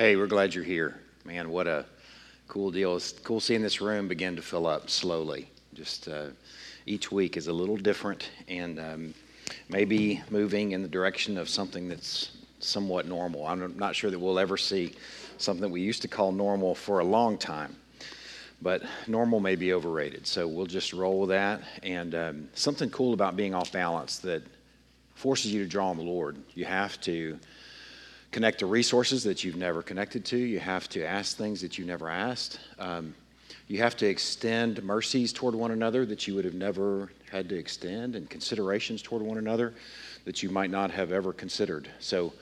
Hey, we're glad you're here. Man, what a cool deal. It's cool seeing this room begin to fill up slowly. Just uh, each week is a little different and um, maybe moving in the direction of something that's somewhat normal. I'm not sure that we'll ever see something that we used to call normal for a long time, but normal may be overrated. So we'll just roll with that. And um, something cool about being off balance that forces you to draw on the Lord. You have to connect to resources that you've never connected to. You have to ask things that you never asked. Um, you have to extend mercies toward one another that you would have never had to extend, and considerations toward one another that you might not have ever considered. So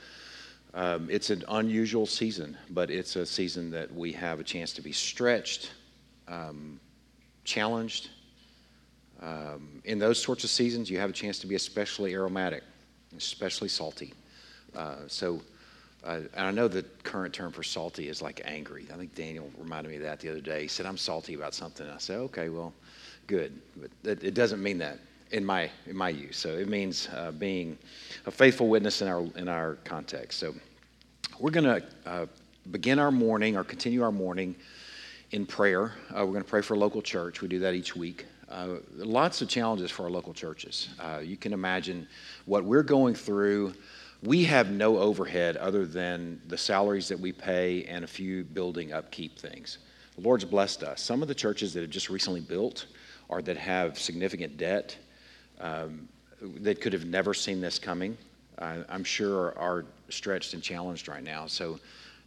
um, it's an unusual season, but it's a season that we have a chance to be stretched, um, challenged. Um, in those sorts of seasons, you have a chance to be especially aromatic, especially salty. Uh, so uh, and I know the current term for salty is like angry. I think Daniel reminded me of that the other day. He said, I'm salty about something. I said, okay, well, good. But it, it doesn't mean that in my, in my use. So it means uh, being a faithful witness in our, in our context. So we're going to uh, begin our morning or continue our morning in prayer. Uh, we're going to pray for a local church. We do that each week. Uh, lots of challenges for our local churches. Uh, you can imagine what we're going through we have no overhead other than the salaries that we pay and a few building upkeep things. The Lord's blessed us. Some of the churches that have just recently built or that have significant debt um, that could have never seen this coming, I'm sure are stretched and challenged right now. So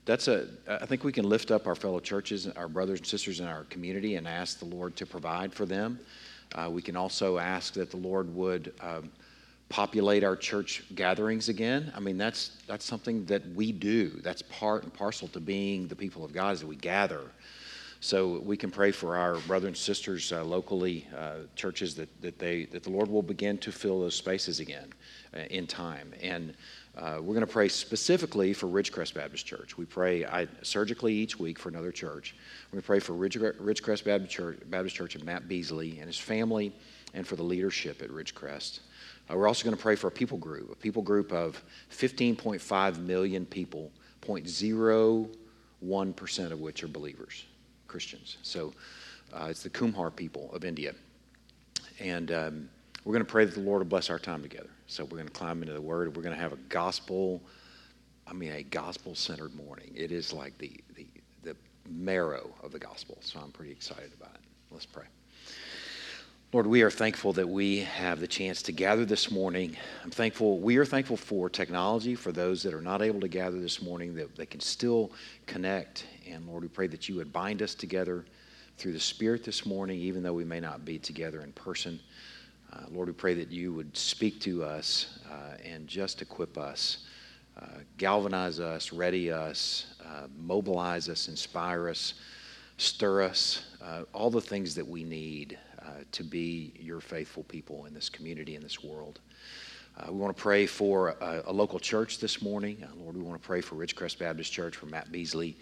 that's a, I think we can lift up our fellow churches, our brothers and sisters in our community, and ask the Lord to provide for them. Uh, we can also ask that the Lord would um, populate our church gatherings again. I mean, that's, that's something that we do. That's part and parcel to being the people of God is that we gather. So we can pray for our brothers and sisters uh, locally, uh, churches that, that, they, that the Lord will begin to fill those spaces again uh, in time. And uh, we're going to pray specifically for Ridgecrest Baptist Church. We pray I, surgically each week for another church. We pray for Ridge, Ridgecrest Baptist Church, Baptist Church and Matt Beasley and his family and for the leadership at Ridgecrest. Uh, we're also going to pray for a people group, a people group of 15.5 million people, 0.01% of which are believers, Christians. So uh, it's the Kumhar people of India. And um, we're going to pray that the Lord will bless our time together. So we're going to climb into the Word. We're going to have a gospel, I mean, a gospel centered morning. It is like the, the, the marrow of the gospel. So I'm pretty excited about it. Let's pray. Lord, we are thankful that we have the chance to gather this morning. I'm thankful, we are thankful for technology, for those that are not able to gather this morning, that they can still connect. And Lord, we pray that you would bind us together through the Spirit this morning, even though we may not be together in person. Uh, Lord, we pray that you would speak to us uh, and just equip us, uh, galvanize us, ready us, uh, mobilize us, inspire us, stir us, uh, all the things that we need to be your faithful people in this community, in this world. Uh, we want to pray for a, a local church this morning. Uh, Lord, we want to pray for Ridgecrest Baptist Church, for Matt Beasley.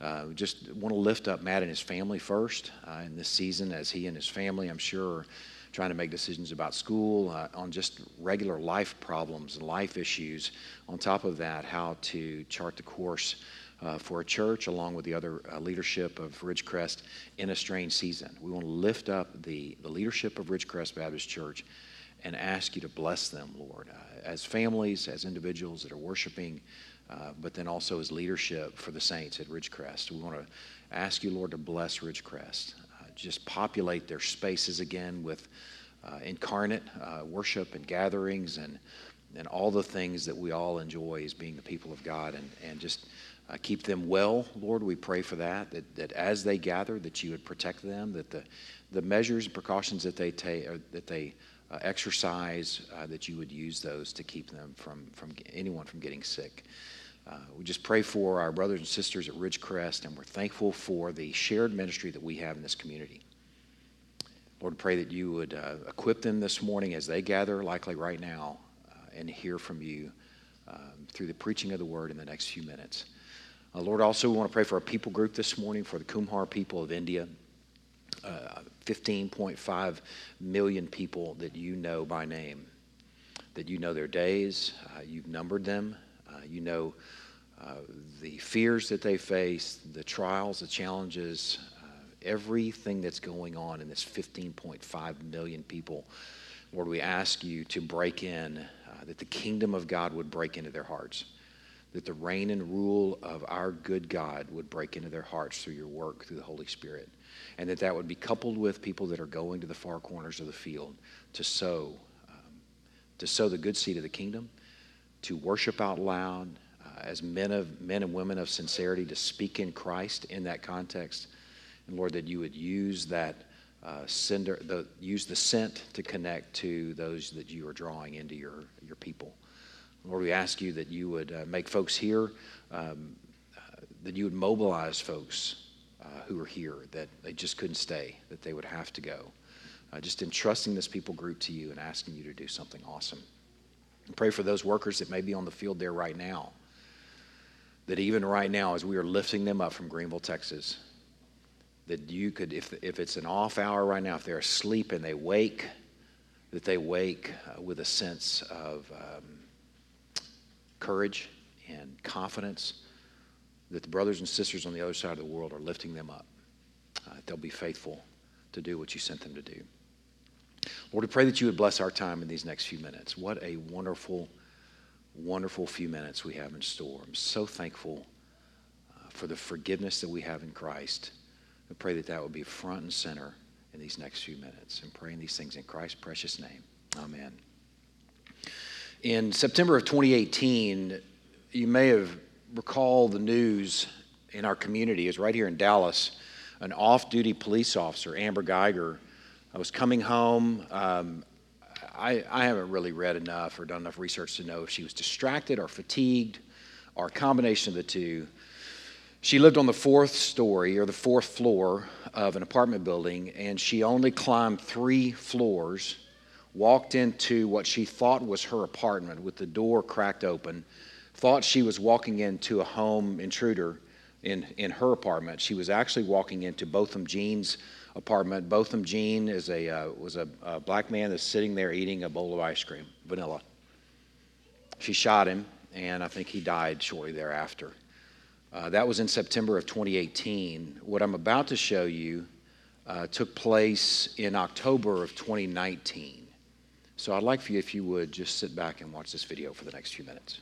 Uh, we just want to lift up Matt and his family first uh, in this season as he and his family, I'm sure, are trying to make decisions about school, uh, on just regular life problems and life issues. On top of that, how to chart the course uh, for a church, along with the other uh, leadership of Ridgecrest, in a strange season. We want to lift up the, the leadership of Ridgecrest Baptist Church and ask you to bless them, Lord, uh, as families, as individuals that are worshiping, uh, but then also as leadership for the saints at Ridgecrest. We want to ask you, Lord, to bless Ridgecrest. Uh, just populate their spaces again with uh, incarnate worship and gatherings and and all the things that we all enjoy as being the people of God and, and just uh, keep them well, Lord. We pray for that, that, that as they gather, that you would protect them, that the, the measures and precautions that they take, that they uh, exercise, uh, that you would use those to keep them from, from anyone from getting sick. Uh, we just pray for our brothers and sisters at Ridgecrest, and we're thankful for the shared ministry that we have in this community. Lord, pray that you would uh, equip them this morning as they gather, likely right now, uh, and hear from you um, through the preaching of the word in the next few minutes. Uh, Lord, also we want to pray for our people group this morning, for the Kumhar people of India. Uh, 15.5 million people that you know by name, that you know their days, uh, you've numbered them, uh, you know uh, the fears that they face, the trials, the challenges, uh, everything that's going on in this 15.5 million people. Lord, we ask you to break in, that the kingdom of God would break into their hearts, that the reign and rule of our good God would break into their hearts through your work, through the Holy Spirit, and that that would be coupled with people that are going to the far corners of the field to sow, um, to sow the good seed of the kingdom, to worship out loud, as men of men and women of sincerity to speak in Christ in that context, and Lord, that you would use that uh, sender, the, use the scent to connect to those that you are drawing into your your people. Lord, we ask you that you would uh, make folks here, um, uh, that you would mobilize folks uh, who are here, that they just couldn't stay, that they would have to go. Uh, just entrusting this people group to you and asking you to do something awesome. And pray for those workers that may be on the field there right now that even right now, as we are lifting them up from Greenville, Texas, that you could, if, if it's an off hour right now, if they're asleep and they wake, that they wake uh, with a sense of um, courage and confidence that the brothers and sisters on the other side of the world are lifting them up. Uh, they'll be faithful to do what you sent them to do. Lord, we pray that you would bless our time in these next few minutes. What a wonderful wonderful few minutes we have in store. I'm so thankful uh, for the forgiveness that we have in Christ. I pray that that would be front and center in these next few minutes. And praying these things in Christ's precious name. Amen. In September of 2018, you may have recalled the news in our community. It was right here in Dallas. An off duty police officer, Amber Guyger, I was coming home. Um, I, I haven't really read enough or done enough research to know if she was distracted or fatigued or a combination of the two. She lived on the fourth story or the fourth floor of an apartment building, and she only climbed three floors, walked into what she thought was her apartment with the door cracked open, thought she was walking into a home intruder in, in her apartment. She was actually walking into Botham Jean's apartment. Botham Jean is a, uh, was a, a, black man that's sitting there eating a bowl of ice cream, vanilla. She shot him, and I think he died shortly thereafter. Uh, that was in September of 2018. What I'm about to show you uh, took place in October of 2019. So I'd like for you, if you would, just sit back and watch this video for the next few minutes.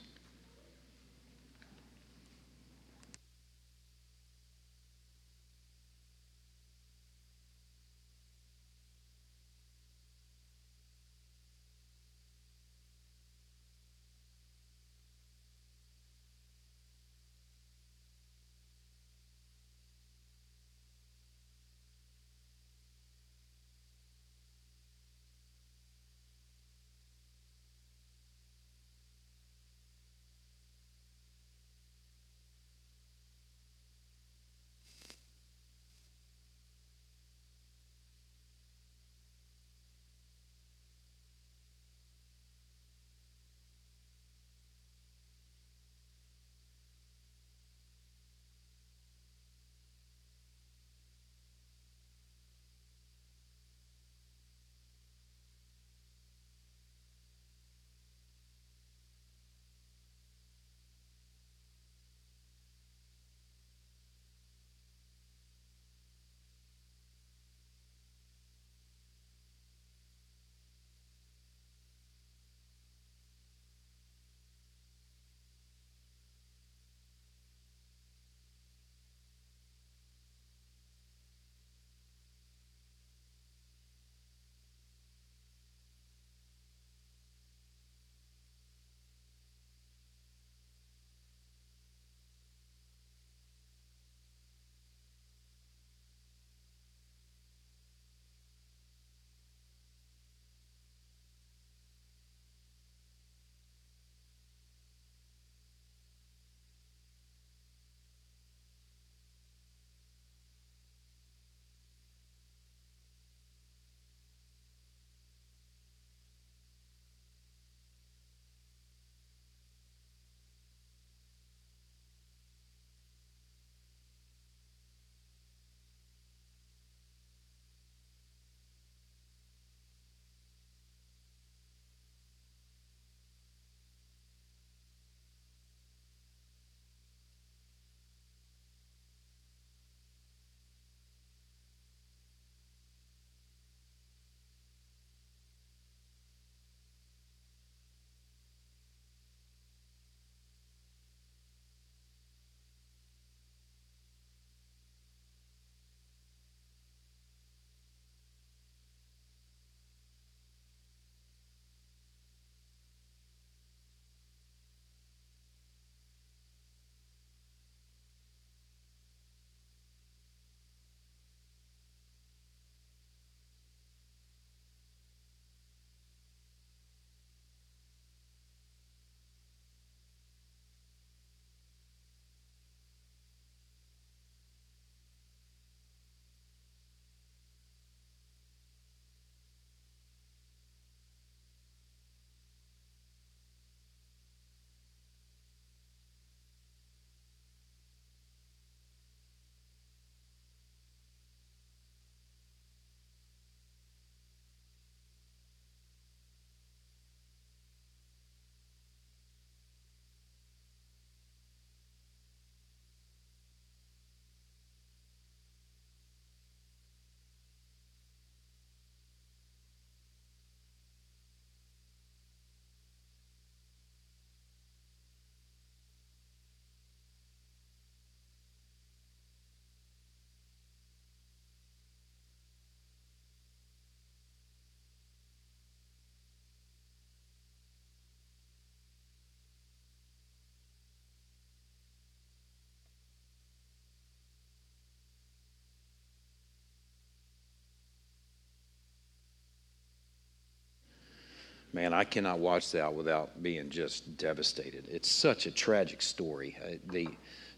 Man, I cannot watch that without being just devastated. It's such a tragic story. Uh, the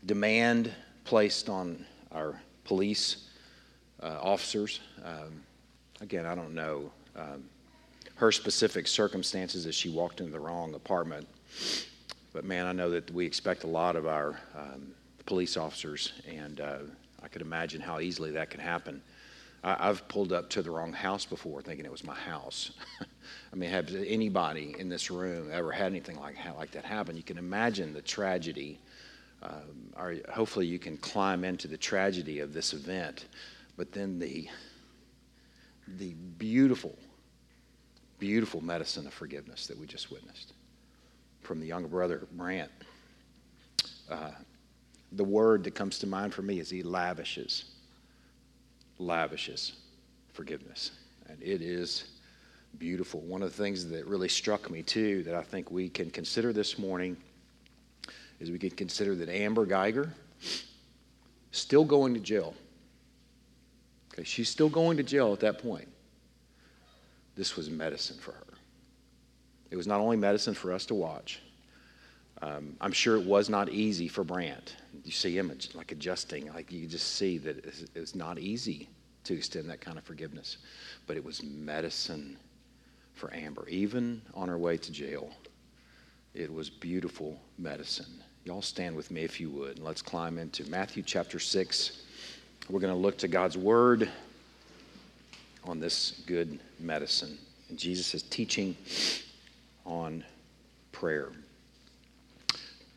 demand placed on our police uh, officers, um, again, I don't know um, her specific circumstances as she walked into the wrong apartment, but man, I know that we expect a lot of our um, police officers, and uh, I could imagine how easily that can happen. I, have pulled up to the wrong house before thinking it was my house. I mean, have anybody in this room ever had anything like, like that happen? You can imagine the tragedy. Um, or hopefully, you can climb into the tragedy of this event, but then the, the beautiful, beautiful medicine of forgiveness that we just witnessed from the younger brother, Brandt. Uh, the word that comes to mind for me is he lavishes lavishes forgiveness. And it is beautiful. One of the things that really struck me, too, that I think we can consider this morning is we can consider that Amber Guyger still going to jail. Okay, she's still going to jail at that point. This was medicine for her. It was not only medicine for us to watch. Um, I'm sure it was not easy for Brandt. You see him like adjusting, like you just see that it's not easy to extend that kind of forgiveness. But it was medicine for Amber, even on her way to jail. It was beautiful medicine. Y'all stand with me if you would, and let's climb into Matthew chapter 6. We're going to look to God's word on this good medicine. And Jesus is teaching on prayer.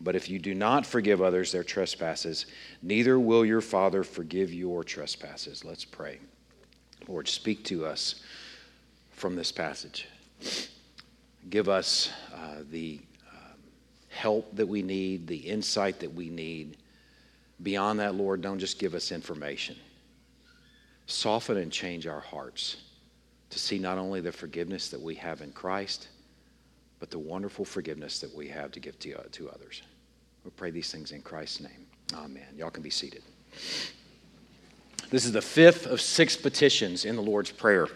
But if you do not forgive others their trespasses, neither will your Father forgive your trespasses. Let's pray. Lord, speak to us from this passage. Give us uh, the um, help that we need, the insight that we need. Beyond that, Lord, don't just give us information. Soften and change our hearts to see not only the forgiveness that we have in Christ, but the wonderful forgiveness that we have to give to, uh, to others. We pray these things in Christ's name. Amen. Y'all can be seated. This is the fifth of six petitions in the Lord's Prayer.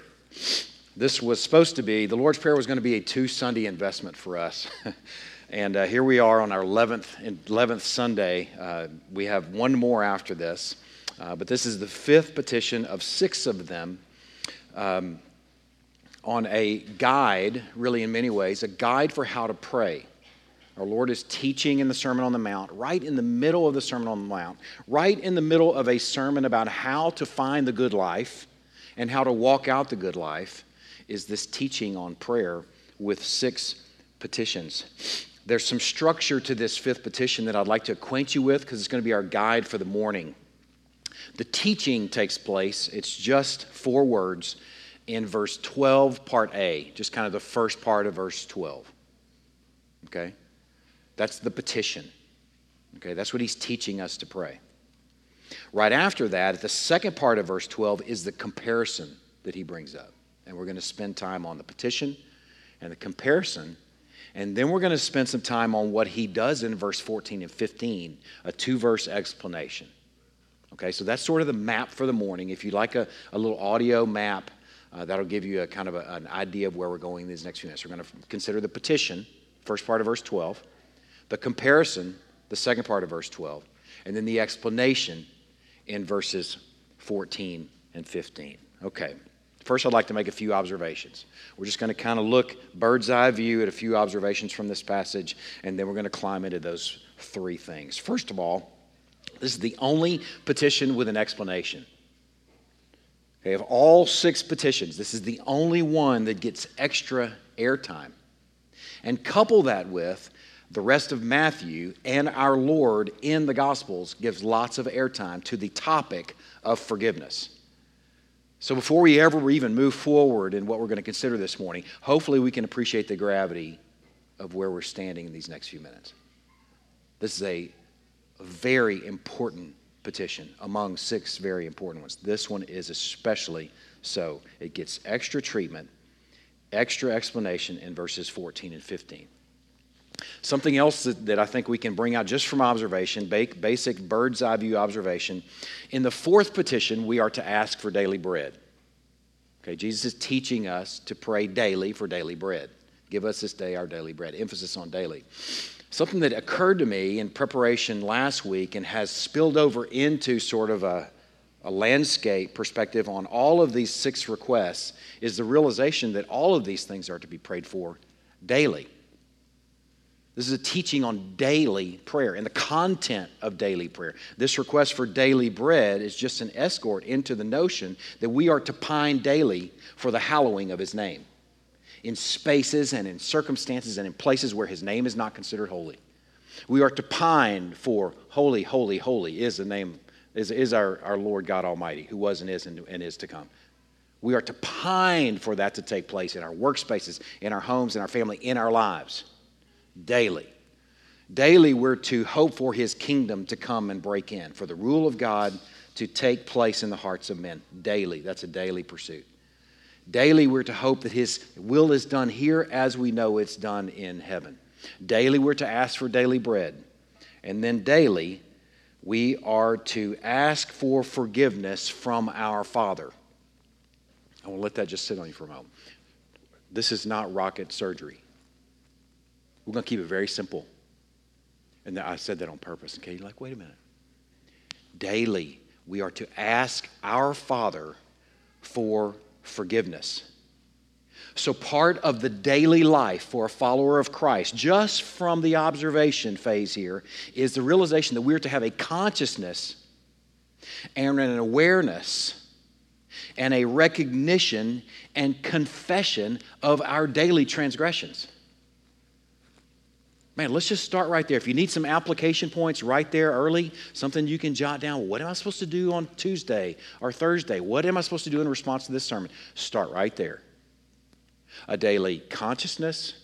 This was supposed to be, the Lord's Prayer was going to be a two Sunday investment for us. and uh, here we are on our 11th, 11th Sunday. Uh, we have one more after this. Uh, but this is the fifth petition of six of them um, on a guide, really, in many ways, a guide for how to pray. Our Lord is teaching in the Sermon on the Mount, right in the middle of the Sermon on the Mount, right in the middle of a sermon about how to find the good life and how to walk out the good life, is this teaching on prayer with six petitions. There's some structure to this fifth petition that I'd like to acquaint you with because it's going to be our guide for the morning. The teaching takes place, it's just four words in verse 12, part A, just kind of the first part of verse 12. Okay? That's the petition. Okay, that's what he's teaching us to pray. Right after that, the second part of verse 12 is the comparison that he brings up. And we're going to spend time on the petition and the comparison. And then we're going to spend some time on what he does in verse 14 and 15, a two verse explanation. Okay, so that's sort of the map for the morning. If you'd like a, a little audio map, Uh, that'll give you a kind of a, an idea of where we're going in these next few minutes. We're going to consider the petition, first part of verse 12 the comparison, the second part of verse 12, and then the explanation in verses 14 and 15. Okay. First, I'd like to make a few observations. We're just going to kind of look bird's eye view at a few observations from this passage, and then we're going to climb into those three things. First of all, this is the only petition with an explanation. Okay, of all six petitions, this is the only one that gets extra airtime. And couple that with the rest of Matthew and our Lord in the Gospels gives lots of airtime to the topic of forgiveness. So before we ever even move forward in what we're going to consider this morning, hopefully we can appreciate the gravity of where we're standing in these next few minutes. This is a very important petition among six very important ones. This one is especially so. It gets extra treatment, extra explanation in verses 14 and 15. Something else that, that, I think we can bring out just from observation, basic bird's eye view observation. In the fourth petition, we are to ask for daily bread. Okay, Jesus is teaching us to pray daily for daily bread. Give us this day our daily bread. Emphasis on daily. Something that occurred to me in preparation last week and has spilled over into sort of a, a landscape perspective on all of these six requests is the realization that all of these things are to be prayed for daily. This is a teaching on daily prayer and the content of daily prayer. This request for daily bread is just an escort into the notion that we are to pine daily for the hallowing of His name in spaces and in circumstances and in places where His name is not considered holy. We are to pine for holy, holy, holy is the name, is, is our, our Lord God Almighty, who was and is and, and is to come. We are to pine for that to take place in our workspaces, in our homes, in our family, in our lives daily. Daily, we're to hope for his kingdom to come and break in, for the rule of God to take place in the hearts of men. Daily. That's a daily pursuit. Daily, we're to hope that his will is done here as we know it's done in heaven. Daily, we're to ask for daily bread. And then daily, we are to ask for forgiveness from our Father. I want to let that just sit on you for a moment. This is not rocket surgery. We're going to keep it very simple. And I said that on purpose. Okay, you're like, wait a minute. Daily, we are to ask our Father for forgiveness. So, part of the daily life for a follower of Christ, just from the observation phase here, is the realization that we're to have a consciousness and an awareness and a recognition and confession of our daily transgressions. Man, let's just start right there. If you need some application points right there early, something you can jot down. What am I supposed to do on Tuesday or Thursday? What am I supposed to do in response to this sermon? Start right there. A daily consciousness,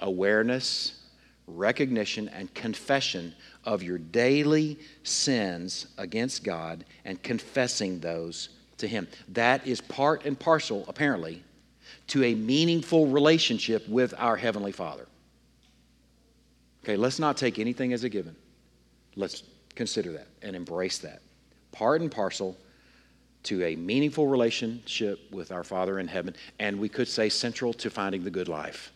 awareness, recognition, and confession of your daily sins against God and confessing those to Him. That is part and parcel, apparently, to a meaningful relationship with our Heavenly Father. Okay, let's not take anything as a given. Let's consider that and embrace that. Part and parcel to a meaningful relationship with our Father in heaven, and we could say central to finding the good life.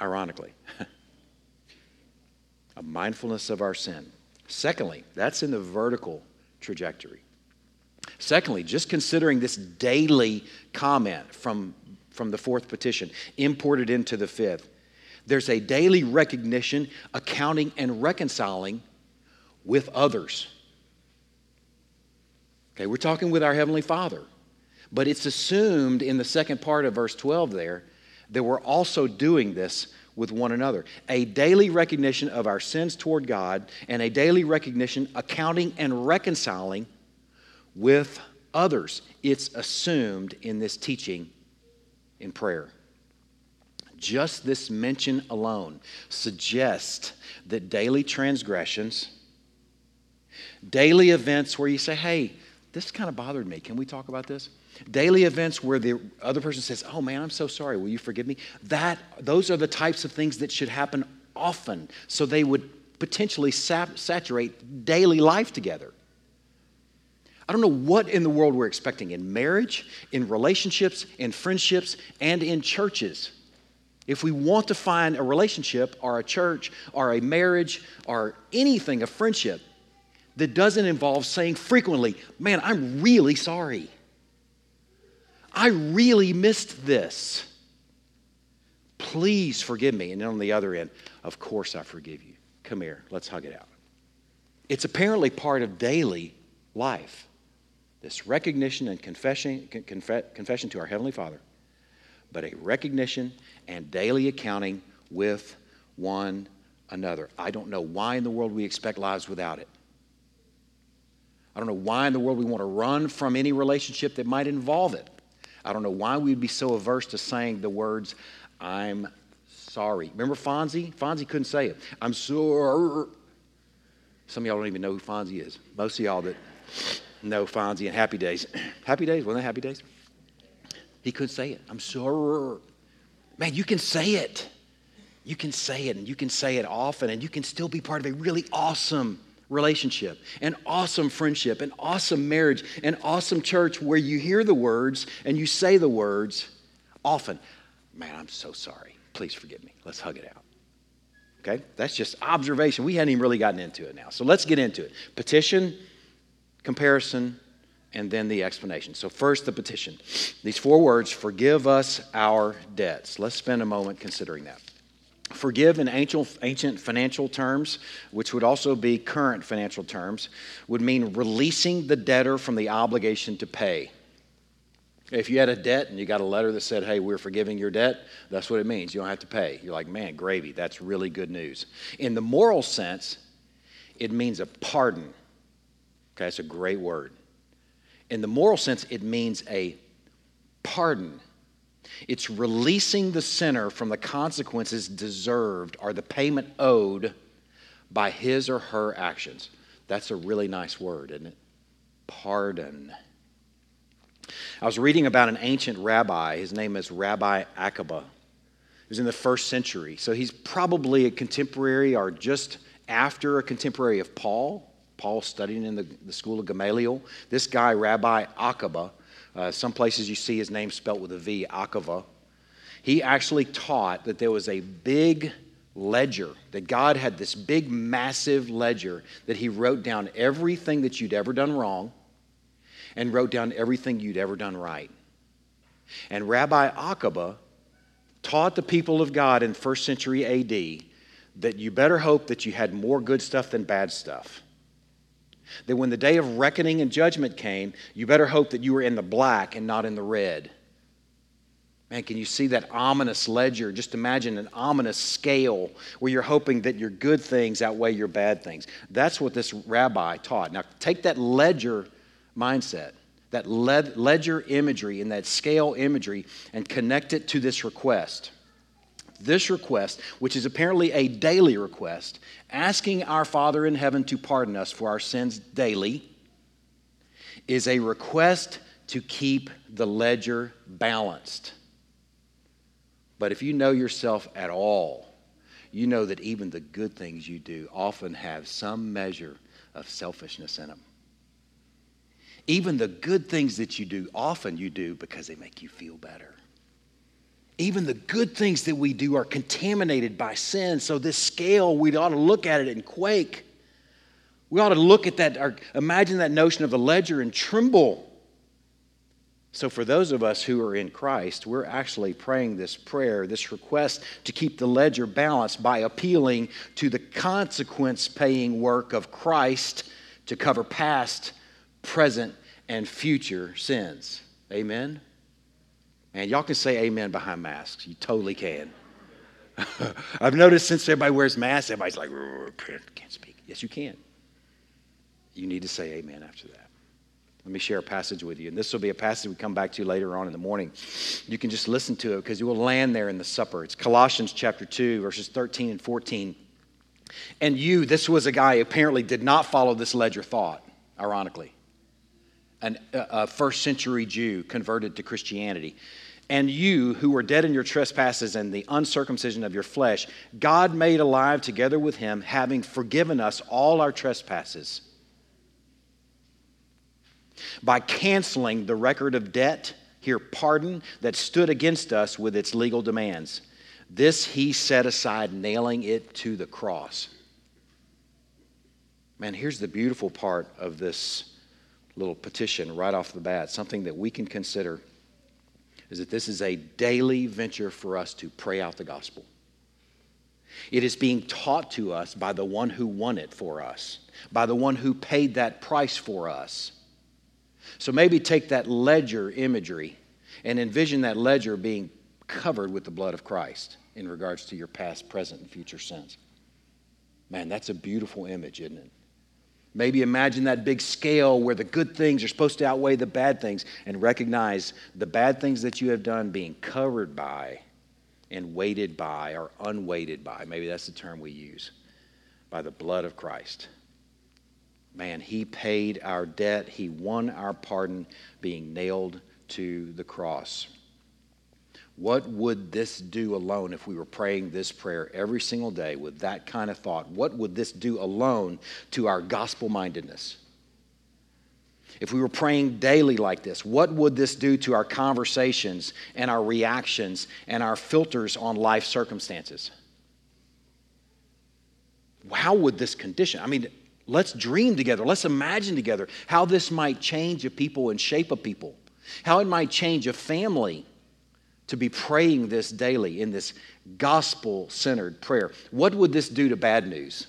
Ironically, a mindfulness of our sin. Secondly, that's in the vertical trajectory. Secondly, just considering this daily comment from, from the fourth petition imported into the fifth, there's a daily recognition, accounting, and reconciling with others. Okay, we're talking with our Heavenly Father. But it's assumed in the second part of verse 12 there that we're also doing this with one another. A daily recognition of our sins toward God and a daily recognition, accounting, and reconciling with others. It's assumed in this teaching in prayer. Just this mention alone suggests that daily transgressions, daily events where you say, hey, this kind of bothered me. Can we talk about this? Daily events where the other person says, "Oh man, I'm so sorry. Will you forgive me?" That those are the types of things that should happen often, so they would potentially sap, saturate daily life together. I don't know what in the world we're expecting in marriage, in relationships, in friendships, and in churches. If we want to find a relationship or a church or a marriage or anything, a friendship that doesn't involve saying frequently, Man, I'm really sorry. I really missed this. Please forgive me. And then on the other end, of course I forgive you. Come here, let's hug it out. It's apparently part of daily life. This recognition and confession, confession to our Heavenly Father but a recognition and daily accounting with one another. I don't know why in the world we expect lives without it. I don't know why in the world we want to run from any relationship that might involve it. I don't know why we'd be so averse to saying the words, I'm sorry. Remember Fonzie? Fonzie couldn't say it. I'm sorry. Some of y'all don't even know who Fonzie is. Most of y'all that know Fonzie and Happy Days. Happy Days? Wasn't that Happy Days? He couldn't say it. I'm sorry. Man, you can say it. You can say it, and you can say it often, and you can still be part of a really awesome relationship, an awesome friendship, an awesome marriage, an awesome church where you hear the words and you say the words often. Man, I'm so sorry. Please forgive me. Let's hug it out. Okay? That's just observation. We hadn't even really gotten into it now. So let's get into it. Petition, comparison, and then the explanation. So, first, the petition. These four words forgive us our debts. Let's spend a moment considering that. Forgive in ancient, financial terms, which would also be current financial terms, would mean releasing the debtor from the obligation to pay. If you had a debt and you got a letter that said, hey, we're forgiving your debt, that's what it means. You don't have to pay. You're like, man, gravy, that's really good news. In the moral sense, it means a pardon. Okay, that's a great word. In the moral sense, it means a pardon. It's releasing the sinner from the consequences deserved or the payment owed by his or her actions. That's a really nice word, isn't it? Pardon. I was reading about an ancient rabbi. His name is Rabbi Akiba. He was in the first century. So he's probably a contemporary or just after a contemporary of Paul. Paul studying in the, the school of Gamaliel. This guy, Rabbi Akiba, uh, some places you see his name spelt with a V, Akiva. He actually taught that there was a big ledger, that God had this big, massive ledger that he wrote down everything that you'd ever done wrong and wrote down everything you'd ever done right. And Rabbi Akiba taught the people of God in first century AD that you better hope that you had more good stuff than bad stuff. That when the day of reckoning and judgment came, you better hope that you were in the black and not in the red. Man, can you see that ominous ledger? Just imagine an ominous scale where you're hoping that your good things outweigh your bad things. That's what this rabbi taught. Now, take that ledger mindset, that ledger imagery and that scale imagery, and connect it to this request this request, which is apparently a daily request, asking our Father in heaven to pardon us for our sins daily, is a request to keep the ledger balanced. But if you know yourself at all, you know that even the good things you do often have some measure of selfishness in them. Even the good things that you do, often you do because they make you feel better even the good things that we do are contaminated by sin. So, this scale, we ought to look at it and quake. We ought to look at that, or imagine that notion of a ledger and tremble. So, for those of us who are in Christ, we're actually praying this prayer, this request to keep the ledger balanced by appealing to the consequence paying work of Christ to cover past, present, and future sins. Amen? And y'all can say amen behind masks. You totally can. I've noticed since everybody wears masks, everybody's like, can't, speak. Yes, you can. You need to say amen after that. Let me share a passage with you. And this will be a passage we come back to later on in the morning. You can just listen to it because you will land there in the supper. It's Colossians chapter 2, verses 13 and 14. And you, this was a guy apparently did not follow this ledger thought, ironically an, uh, a first century Jew converted to Christianity. And you, who were dead in your trespasses and the uncircumcision of your flesh, God made alive together with him, having forgiven us all our trespasses by canceling the record of debt, here, pardon, that stood against us with its legal demands. This he set aside, nailing it to the cross. Man, here's the beautiful part of this little petition right off the bat, something that we can consider is that this is a daily venture for us to pray out the gospel. It is being taught to us by the one who won it for us, by the one who paid that price for us. So maybe take that ledger imagery and envision that ledger being covered with the blood of Christ in regards to your past, present, and future sins. Man, that's a beautiful image, isn't it? Maybe imagine that big scale where the good things are supposed to outweigh the bad things and recognize the bad things that you have done being covered by and weighted by, or unweighted by, maybe that's the term we use, by the blood of Christ. Man, he paid our debt. He won our pardon being nailed to the cross. What would this do alone if we were praying this prayer every single day with that kind of thought? What would this do alone to our gospel mindedness? If we were praying daily like this, what would this do to our conversations and our reactions and our filters on life circumstances? How would this condition? I mean, let's dream together. Let's imagine together how this might change a people and shape a people, how it might change a family to be praying this daily in this gospel centered prayer. What would this do to bad news?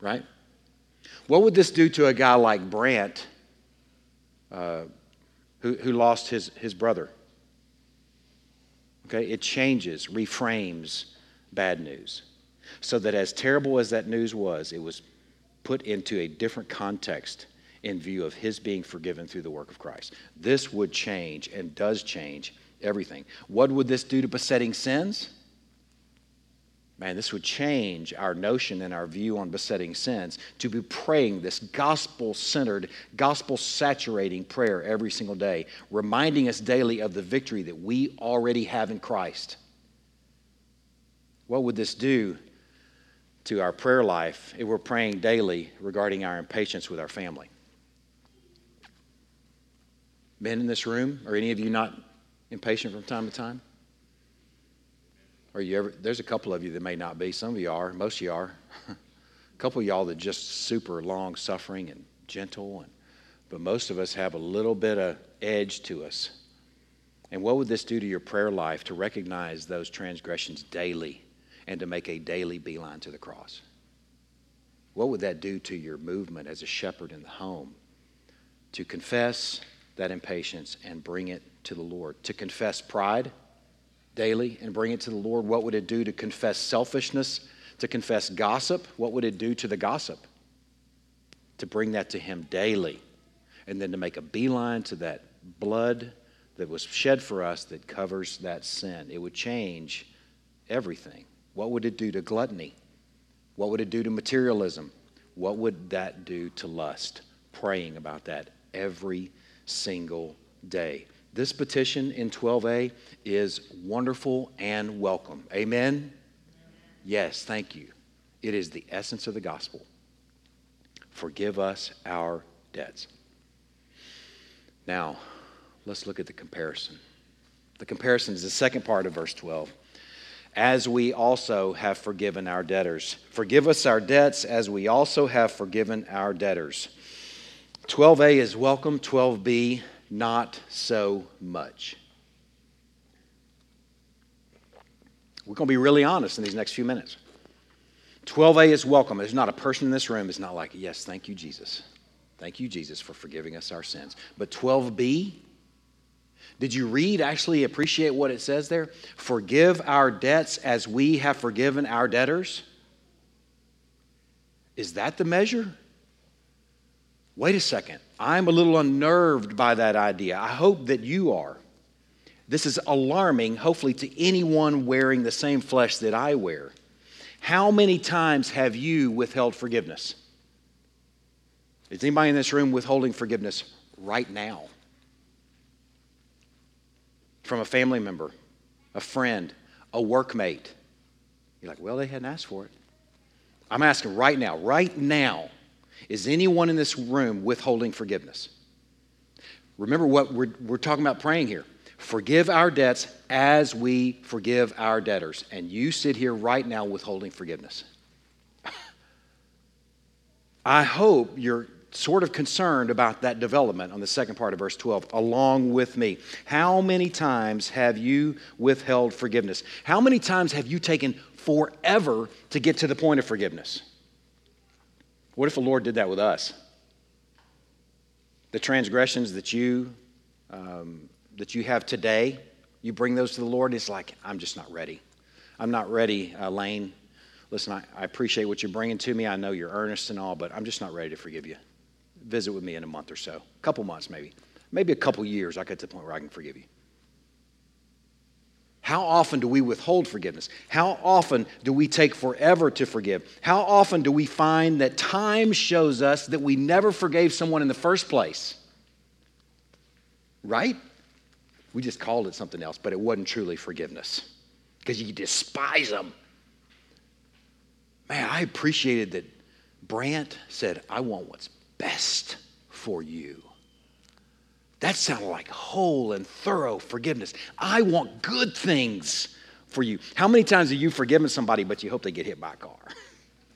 Right? What would this do to a guy like Brandt uh, who, who lost his, his brother? Okay, it changes, reframes bad news. So that as terrible as that news was, it was put into a different context in view of his being forgiven through the work of Christ. This would change and does change everything. What would this do to besetting sins? Man, this would change our notion and our view on besetting sins to be praying this gospel centered, gospel saturating prayer every single day, reminding us daily of the victory that we already have in Christ. What would this do to our prayer life if we're praying daily regarding our impatience with our family? Men in this room, are any of you not impatient from time to time? Are you ever, there's a couple of you that may not be. Some of you are. Most of you are. a couple of y'all that just super long suffering and gentle. And, but most of us have a little bit of edge to us. And what would this do to your prayer life to recognize those transgressions daily and to make a daily beeline to the cross? What would that do to your movement as a shepherd in the home? To confess that impatience and bring it to the Lord. To confess pride daily and bring it to the Lord. What would it do to confess selfishness? To confess gossip? What would it do to the gossip? To bring that to Him daily. And then to make a beeline to that blood that was shed for us that covers that sin. It would change everything. What would it do to gluttony? What would it do to materialism? What would that do to lust? Praying about that every single day. This petition in 12a is wonderful and welcome. Amen? Yes, thank you. It is the essence of the gospel. Forgive us our debts. Now, let's look at the comparison. The comparison is the second part of verse 12. As we also have forgiven our debtors. Forgive us our debts as we also have forgiven our debtors. 12a is welcome, 12b, not so much. We're going to be really honest in these next few minutes. 12a is welcome. There's not a person in this room that's not like, yes, thank you, Jesus. Thank you, Jesus, for forgiving us our sins. But 12b, did you read, actually appreciate what it says there? Forgive our debts as we have forgiven our debtors? Is that the measure? Wait a second. I'm a little unnerved by that idea. I hope that you are. This is alarming, hopefully, to anyone wearing the same flesh that I wear. How many times have you withheld forgiveness? Is anybody in this room withholding forgiveness right now? From a family member, a friend, a workmate. You're like, well, they hadn't asked for it. I'm asking right now, right now, is anyone in this room withholding forgiveness? Remember what we're, we're talking about praying here. Forgive our debts as we forgive our debtors. And you sit here right now withholding forgiveness. I hope you're sort of concerned about that development on the second part of verse 12, along with me. How many times have you withheld forgiveness? How many times have you taken forever to get to the point of forgiveness? What if the Lord did that with us? The transgressions that you um, that you have today, you bring those to the Lord. It's like I'm just not ready. I'm not ready, uh, Lane. Listen, I, I appreciate what you're bringing to me. I know you're earnest and all, but I'm just not ready to forgive you. Visit with me in a month or so, a couple months maybe, maybe a couple years. I get to the point where I can forgive you. How often do we withhold forgiveness? How often do we take forever to forgive? How often do we find that time shows us that we never forgave someone in the first place? Right? We just called it something else, but it wasn't truly forgiveness because you despise them. Man, I appreciated that Brandt said, I want what's best for you. That sounded like whole and thorough forgiveness. I want good things for you. How many times have you forgiven somebody, but you hope they get hit by a car?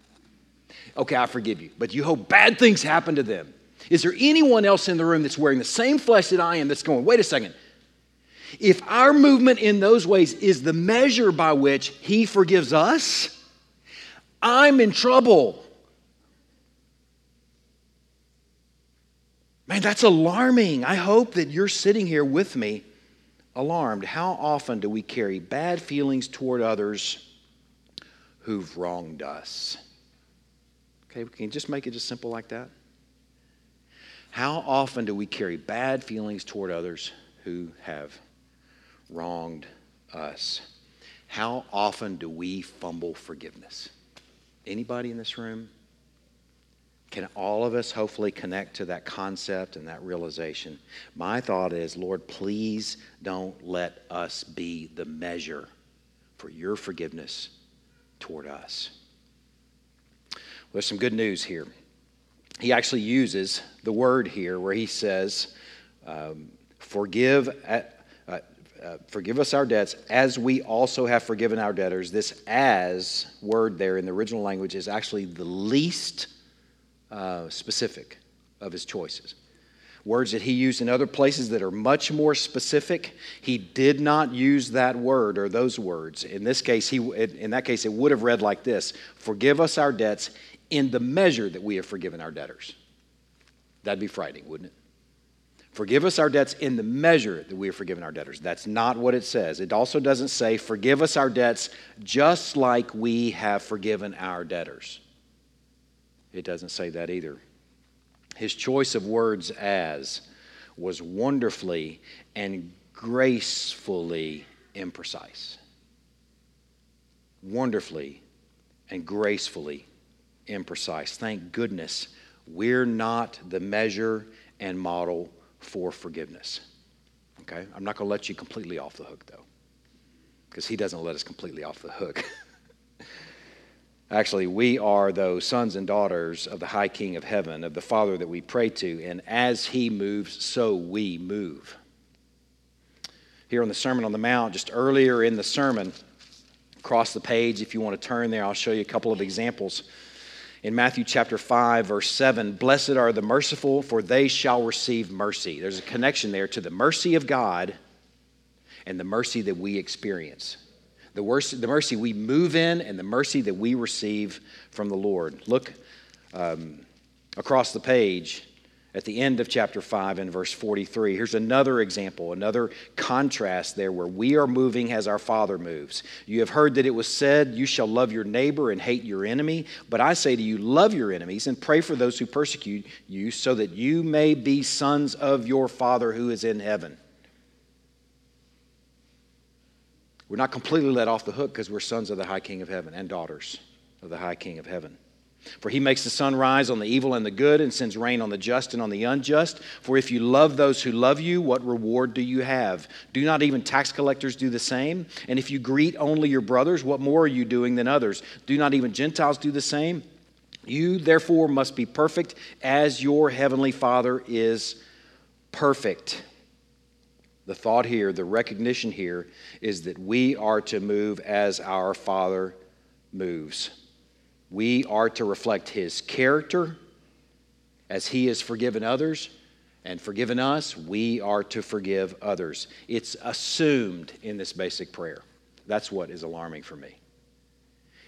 okay, I forgive you, but you hope bad things happen to them. Is there anyone else in the room that's wearing the same flesh that I am that's going, wait a second? If our movement in those ways is the measure by which He forgives us, I'm in trouble. Man, that's alarming. I hope that you're sitting here with me alarmed. How often do we carry bad feelings toward others who've wronged us? Okay, can you just make it just simple like that? How often do we carry bad feelings toward others who have wronged us? How often do we fumble forgiveness? Anybody in this room? Can all of us hopefully connect to that concept and that realization? My thought is, Lord, please don't let us be the measure for your forgiveness toward us. Well, there's some good news here. He actually uses the word here where he says, um, forgive, at, uh, uh, forgive us our debts as we also have forgiven our debtors. This as word there in the original language is actually the least uh, specific of his choices. Words that he used in other places that are much more specific, he did not use that word or those words. In this case, he, in that case, it would have read like this Forgive us our debts in the measure that we have forgiven our debtors. That'd be frightening, wouldn't it? Forgive us our debts in the measure that we have forgiven our debtors. That's not what it says. It also doesn't say, Forgive us our debts just like we have forgiven our debtors. It doesn't say that either. His choice of words as was wonderfully and gracefully imprecise. Wonderfully and gracefully imprecise. Thank goodness we're not the measure and model for forgiveness. Okay? I'm not going to let you completely off the hook, though, because he doesn't let us completely off the hook. Actually, we are those sons and daughters of the high King of heaven, of the Father that we pray to, and as he moves, so we move. Here on the Sermon on the Mount, just earlier in the sermon, across the page, if you want to turn there, I'll show you a couple of examples. In Matthew chapter 5, verse 7, blessed are the merciful, for they shall receive mercy. There's a connection there to the mercy of God and the mercy that we experience the, worst, the mercy we move in and the mercy that we receive from the Lord. Look um, across the page at the end of chapter 5 and verse 43. Here's another example, another contrast there where we are moving as our Father moves. You have heard that it was said, You shall love your neighbor and hate your enemy. But I say to you, love your enemies and pray for those who persecute you, so that you may be sons of your Father who is in heaven. We're not completely let off the hook because we're sons of the high king of heaven and daughters of the high king of heaven. For he makes the sun rise on the evil and the good and sends rain on the just and on the unjust. For if you love those who love you, what reward do you have? Do not even tax collectors do the same? And if you greet only your brothers, what more are you doing than others? Do not even Gentiles do the same? You, therefore, must be perfect as your heavenly Father is perfect. The thought here, the recognition here, is that we are to move as our Father moves. We are to reflect His character as He has forgiven others and forgiven us, we are to forgive others. It's assumed in this basic prayer. That's what is alarming for me.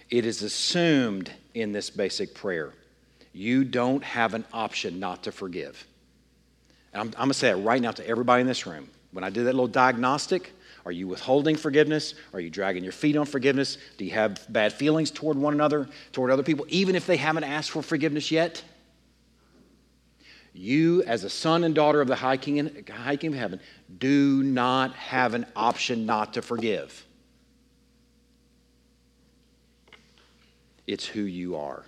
It is assumed in this basic prayer. You don't have an option not to forgive. And I'm, I'm going to say it right now to everybody in this room. When I did that little diagnostic, are you withholding forgiveness? Are you dragging your feet on forgiveness? Do you have bad feelings toward one another, toward other people, even if they haven't asked for forgiveness yet? You, as a son and daughter of the High King, High King of Heaven, do not have an option not to forgive. It's who you are.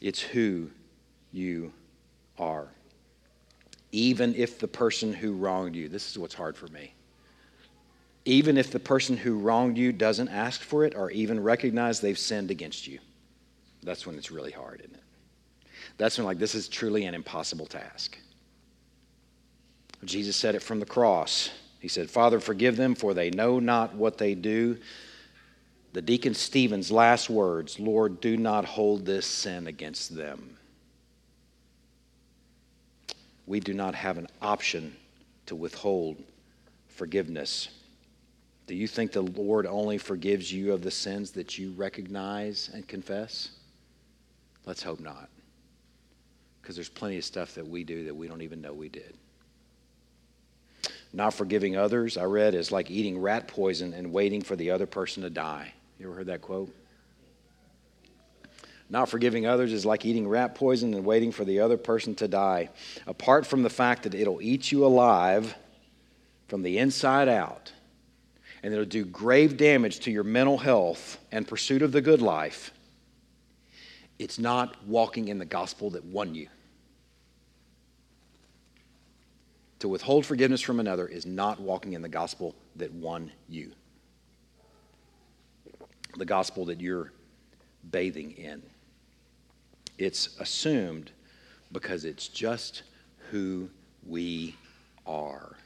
It's who you are. Even if the person who wronged you, this is what's hard for me. Even if the person who wronged you doesn't ask for it or even recognize they've sinned against you, that's when it's really hard, isn't it? That's when, like, this is truly an impossible task. Jesus said it from the cross. He said, Father, forgive them, for they know not what they do. The deacon Stephen's last words Lord, do not hold this sin against them. We do not have an option to withhold forgiveness. Do you think the Lord only forgives you of the sins that you recognize and confess? Let's hope not. Because there's plenty of stuff that we do that we don't even know we did. Not forgiving others, I read, is like eating rat poison and waiting for the other person to die. You ever heard that quote? Not forgiving others is like eating rat poison and waiting for the other person to die. Apart from the fact that it'll eat you alive from the inside out, and it'll do grave damage to your mental health and pursuit of the good life, it's not walking in the gospel that won you. To withhold forgiveness from another is not walking in the gospel that won you, the gospel that you're bathing in. It's assumed because it's just who we are.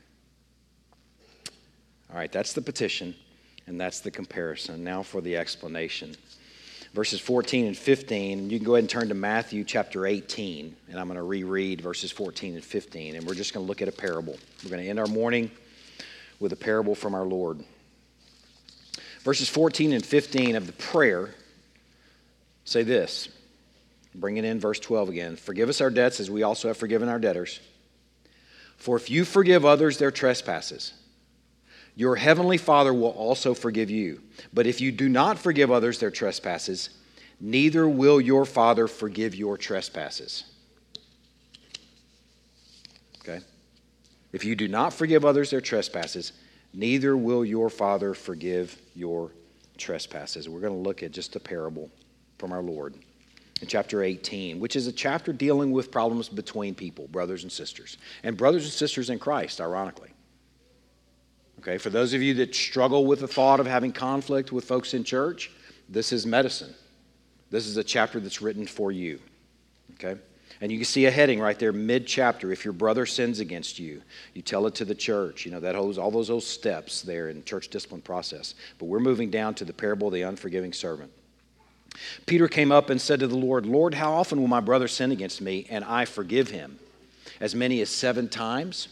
All right, that's the petition, and that's the comparison. Now for the explanation verses 14 and 15. You can go ahead and turn to Matthew chapter 18, and I'm going to reread verses 14 and 15, and we're just going to look at a parable. We're going to end our morning with a parable from our Lord. Verses 14 and 15 of the prayer say this. Bring it in, verse 12 again. Forgive us our debts as we also have forgiven our debtors. For if you forgive others their trespasses, your heavenly Father will also forgive you. But if you do not forgive others their trespasses, neither will your Father forgive your trespasses. Okay? If you do not forgive others their trespasses, neither will your Father forgive your trespasses. We're going to look at just a parable from our Lord in chapter 18, which is a chapter dealing with problems between people, brothers and sisters, and brothers and sisters in Christ, ironically. Okay, for those of you that struggle with the thought of having conflict with folks in church, this is medicine. This is a chapter that's written for you. Okay? And you can see a heading right there, mid chapter. If your brother sins against you, you tell it to the church. You know, that holds all those old steps there in church discipline process. But we're moving down to the parable of the unforgiving servant. Peter came up and said to the Lord, Lord, how often will my brother sin against me and I forgive him? As many as seven times?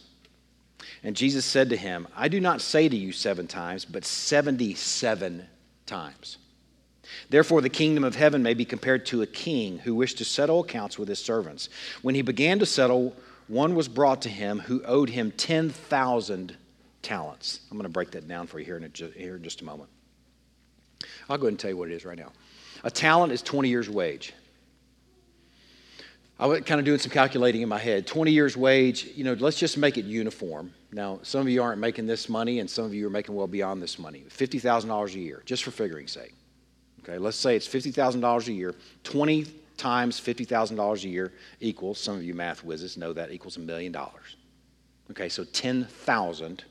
And Jesus said to him, I do not say to you seven times, but 77 times. Therefore, the kingdom of heaven may be compared to a king who wished to settle accounts with his servants. When he began to settle, one was brought to him who owed him 10,000 talents. I'm going to break that down for you here in, a, here in just a moment. I'll go ahead and tell you what it is right now. A talent is 20 years' wage. I was kind of doing some calculating in my head. 20 years' wage, you know, let's just make it uniform. Now, some of you aren't making this money, and some of you are making well beyond this money. $50,000 a year, just for figuring sake. Okay, let's say it's $50,000 a year. 20 times $50,000 a year equals, some of you math whizzes know that equals a million dollars. Okay, so 10,000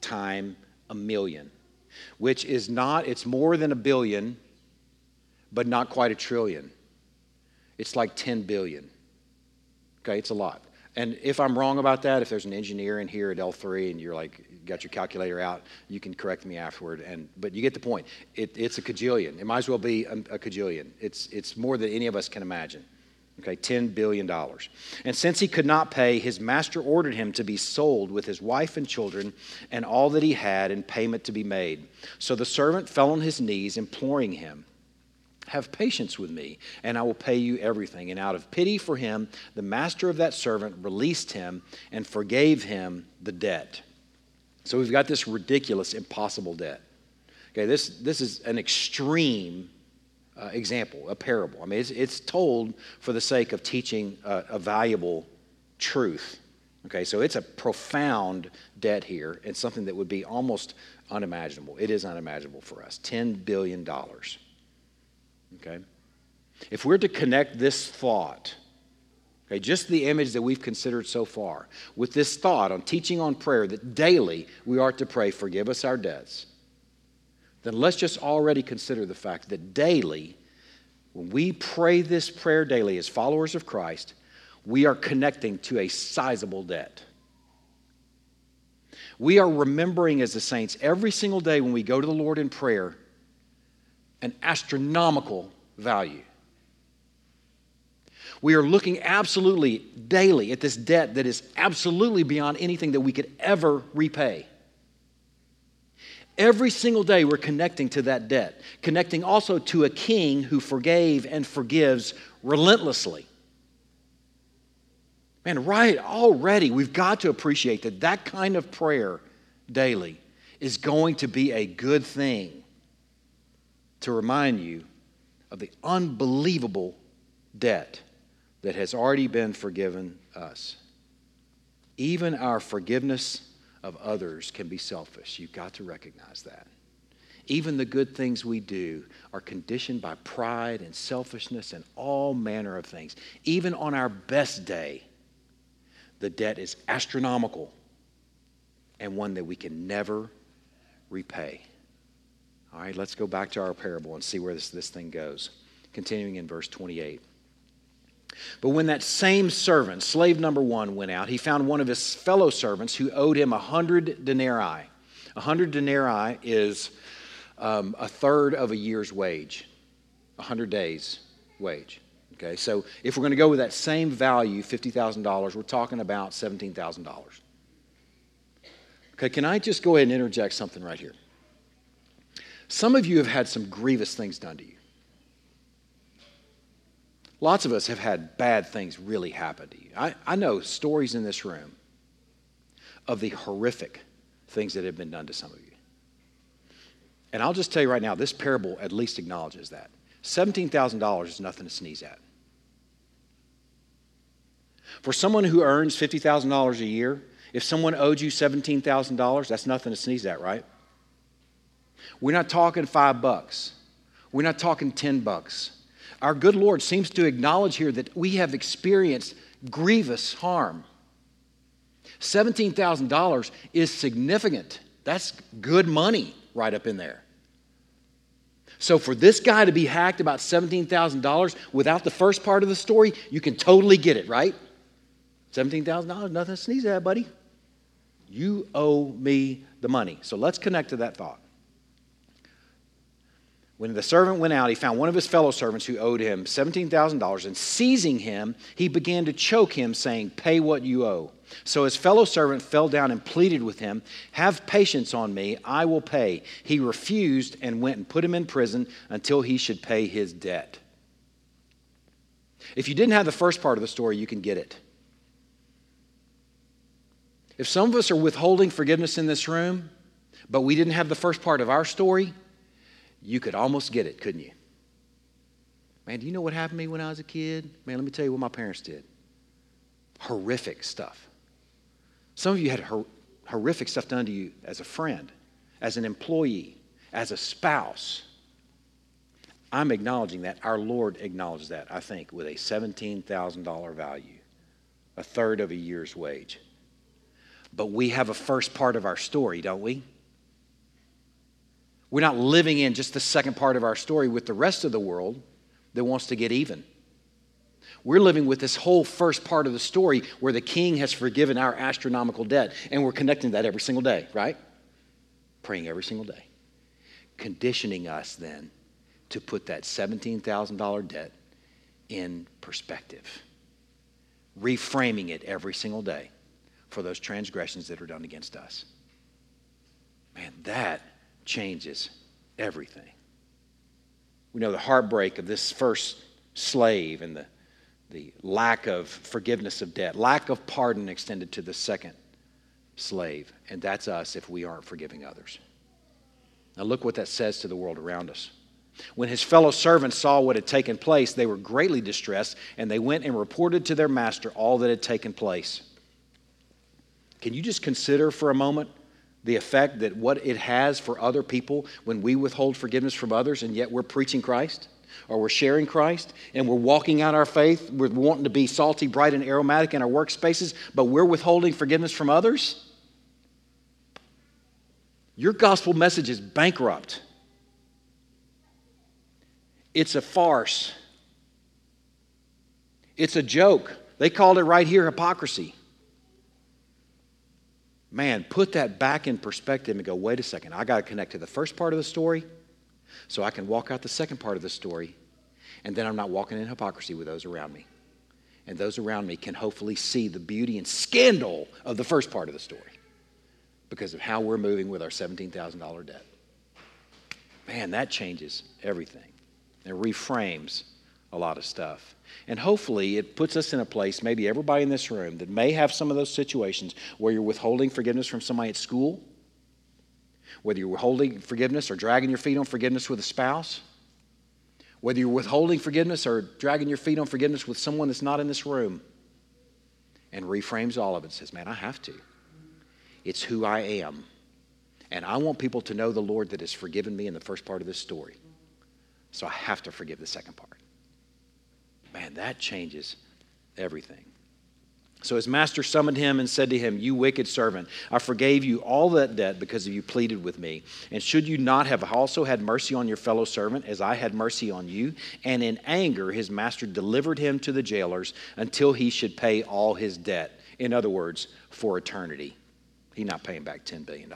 times a million, which is not, it's more than a billion, but not quite a trillion. It's like 10 billion. Okay, it's a lot. And if I'm wrong about that, if there's an engineer in here at L3 and you're like, got your calculator out, you can correct me afterward. And but you get the point. It, it's a cajillion. It might as well be a, a cajillion. It's it's more than any of us can imagine. Okay, $10 billion. And since he could not pay, his master ordered him to be sold with his wife and children and all that he had and payment to be made. So the servant fell on his knees, imploring him. Have patience with me, and I will pay you everything. And out of pity for him, the master of that servant released him and forgave him the debt. So we've got this ridiculous, impossible debt. Okay, this, this is an extreme uh, example, a parable. I mean, it's, it's, told for the sake of teaching a, a valuable truth Okay, so it's a profound debt here and something that would be almost unimaginable. It is unimaginable for us $10 billion. Okay? If we're to connect this thought, okay, just the image that we've considered so far, with this thought on teaching on prayer that daily we are to pray, forgive us our debts, then let's just already consider the fact that daily, when we pray this prayer daily as followers of Christ, we are connecting to a sizable debt. We are remembering as the saints every single day when we go to the Lord in prayer an astronomical value. We are looking absolutely daily at this debt that is absolutely beyond anything that we could ever repay. Every single day, we're connecting to that debt, connecting also to a king who forgave and forgives relentlessly. Man, right already, we've got to appreciate that that kind of prayer daily is going to be a good thing to remind you of the unbelievable debt that has already been forgiven us. Even our forgiveness of others can be selfish. You've got to recognize that. Even the good things we do are conditioned by pride and selfishness and all manner of things. Even on our best day, the debt is astronomical and one that we can never repay. All right, let's go back to our parable and see where this, this thing goes. Continuing in verse 28. But when that same servant, slave number one, went out, he found one of his fellow servants who owed him a hundred denarii. A hundred denarii is um, a third of a year's wage, a hundred days' wage. Okay, so if we're going to go with that same value, $50,000, we're talking about $17,000. Okay, can I just go ahead and interject something right here? Some of you have had some grievous things done to you. Lots of us have had bad things really happen to you. I, I know stories in this room of the horrific things that have been done to some of you. And I'll just tell you right now, this parable at least acknowledges that. $17,000 is nothing to sneeze at. For someone who earns $50,000 a year, if someone owed you $17,000, that's nothing to sneeze at, right? We're not talking five bucks. We're not talking 10 bucks. Our good Lord seems to acknowledge here that we have experienced grievous harm. $17,000 is significant. That's good money right up in there. So for this guy to be hacked about $17,000 without the first part of the story, you can totally get it, right? $17,000, nothing to sneeze at, buddy. You owe me the money. So let's connect to that thought. When the servant went out, he found one of his fellow servants who owed him $17,000, and seizing him, he began to choke him, saying, Pay what you owe. So his fellow servant fell down and pleaded with him, Have patience on me, I will pay. He refused and went and put him in prison until he should pay his debt. If you didn't have the first part of the story, you can get it. If some of us are withholding forgiveness in this room, but we didn't have the first part of our story, you could almost get it, couldn't you? Man, do you know what happened to me when I was a kid? Man, let me tell you what my parents did. Horrific stuff. Some of you had hor- horrific stuff done to you as a friend, as an employee, as a spouse. I'm acknowledging that. Our Lord acknowledged that, I think, with a $17,000 value, a third of a year's wage. But we have a first part of our story, don't we? We're not living in just the second part of our story with the rest of the world that wants to get even. We're living with this whole first part of the story where the king has forgiven our astronomical debt, and we're connecting that every single day, right? Praying every single day. Conditioning us then to put that $17,000 debt in perspective, reframing it every single day for those transgressions that are done against us. Man, that changes everything. We know the heartbreak of this first slave and the, the lack of forgiveness of debt, lack of pardon extended to the second slave. And that's us if we aren't forgiving others. Now, look what that says to the world around us. When his fellow servants saw what had taken place, they were greatly distressed, and they went and reported to their master all that had taken place. Can you just consider for a moment the effect that what it has for other people when we withhold forgiveness from others and yet we're preaching Christ? Or we're sharing Christ and we're walking out our faith. We're wanting to be salty, bright, and aromatic in our workspaces, but we're withholding forgiveness from others? Your gospel message is bankrupt. It's a farce. It's a joke. They called it right here hypocrisy. Man, put that back in perspective and go, wait a second, I got to connect to the first part of the story so I can walk out the second part of the story, and then I'm not walking in hypocrisy with those around me. And those around me can hopefully see the beauty and scandal of the first part of the story because of how we're moving with our $17,000 debt. Man, that changes everything. It reframes a lot of stuff. And hopefully, it puts us in a place, maybe everybody in this room, that may have some of those situations where you're withholding forgiveness from somebody at school, whether you're withholding forgiveness or dragging your feet on forgiveness with a spouse, whether you're withholding forgiveness or dragging your feet on forgiveness with someone that's not in this room, and reframes all of it and says, Man, I have to. It's who I am. And I want people to know the Lord that has forgiven me in the first part of this story. So I have to forgive the second part. Man, that changes everything. So his master summoned him and said to him, You wicked servant, I forgave you all that debt because you pleaded with me. And should you not have also had mercy on your fellow servant as I had mercy on you? And in anger, his master delivered him to the jailers until he should pay all his debt. In other words, for eternity. He's not paying back $10 billion.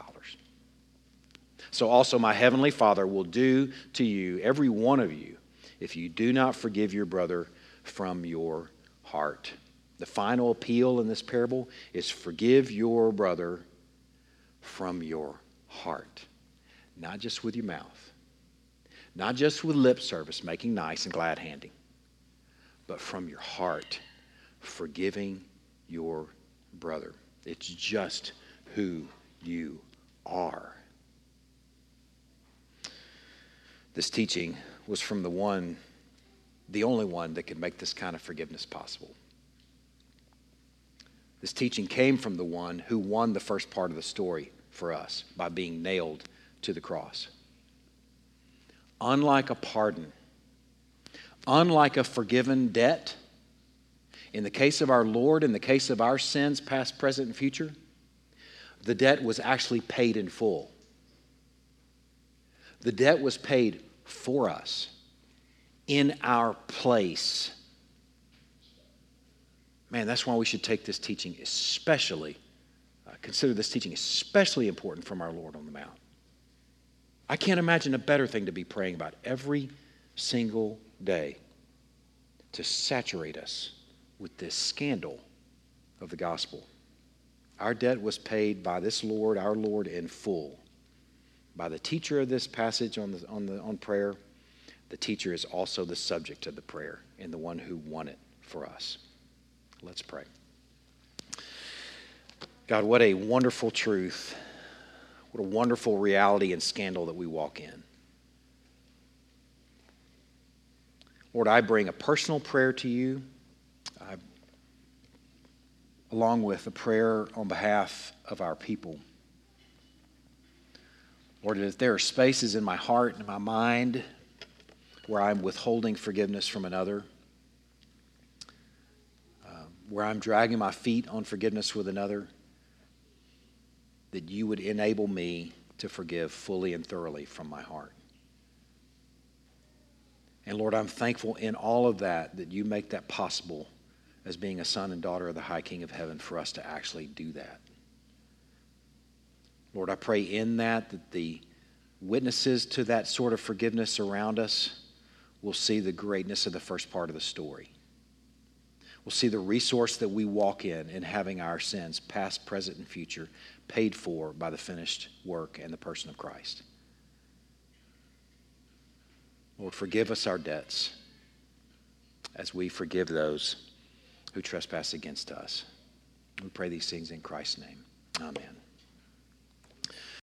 So also my heavenly Father will do to you, every one of you, if you do not forgive your brother from your heart. The final appeal in this parable is forgive your brother from your heart, not just with your mouth, not just with lip service, making nice and glad handing, but from your heart, forgiving your brother. It's just who you are. This teaching was from the one the only one that could make this kind of forgiveness possible. This teaching came from the one who won the first part of the story for us by being nailed to the cross. Unlike a pardon, unlike a forgiven debt, in the case of our Lord, in the case of our sins, past, present, and future, the debt was actually paid in full. The debt was paid for us in our place. Man, that's why we should take this teaching especially, uh, consider this teaching especially important from our Lord on the Mount. I can't imagine a better thing to be praying about every single day to saturate us with this scandal of the gospel. Our debt was paid by this Lord, our Lord, in full. By the teacher of this passage on, the, on, the, on prayer, the teacher is also the subject of the prayer and the one who won it for us. Let's pray. God, what a wonderful truth. What a wonderful reality and scandal that we walk in. Lord, I bring a personal prayer to you, I, along with a prayer on behalf of our people. Lord, if there are spaces in my heart and my mind where I'm withholding forgiveness from another, uh, where I'm dragging my feet on forgiveness with another, that you would enable me to forgive fully and thoroughly from my heart. And Lord, I'm thankful in all of that that you make that possible as being a son and daughter of the high King of heaven for us to actually do that. Lord, I pray in that that the witnesses to that sort of forgiveness around us we'll see the greatness of the first part of the story. We'll see the resource that we walk in in having our sins, past, present, and future, paid for by the finished work and the person of Christ. Lord, forgive us our debts as we forgive those who trespass against us. We pray these things in Christ's name. Amen.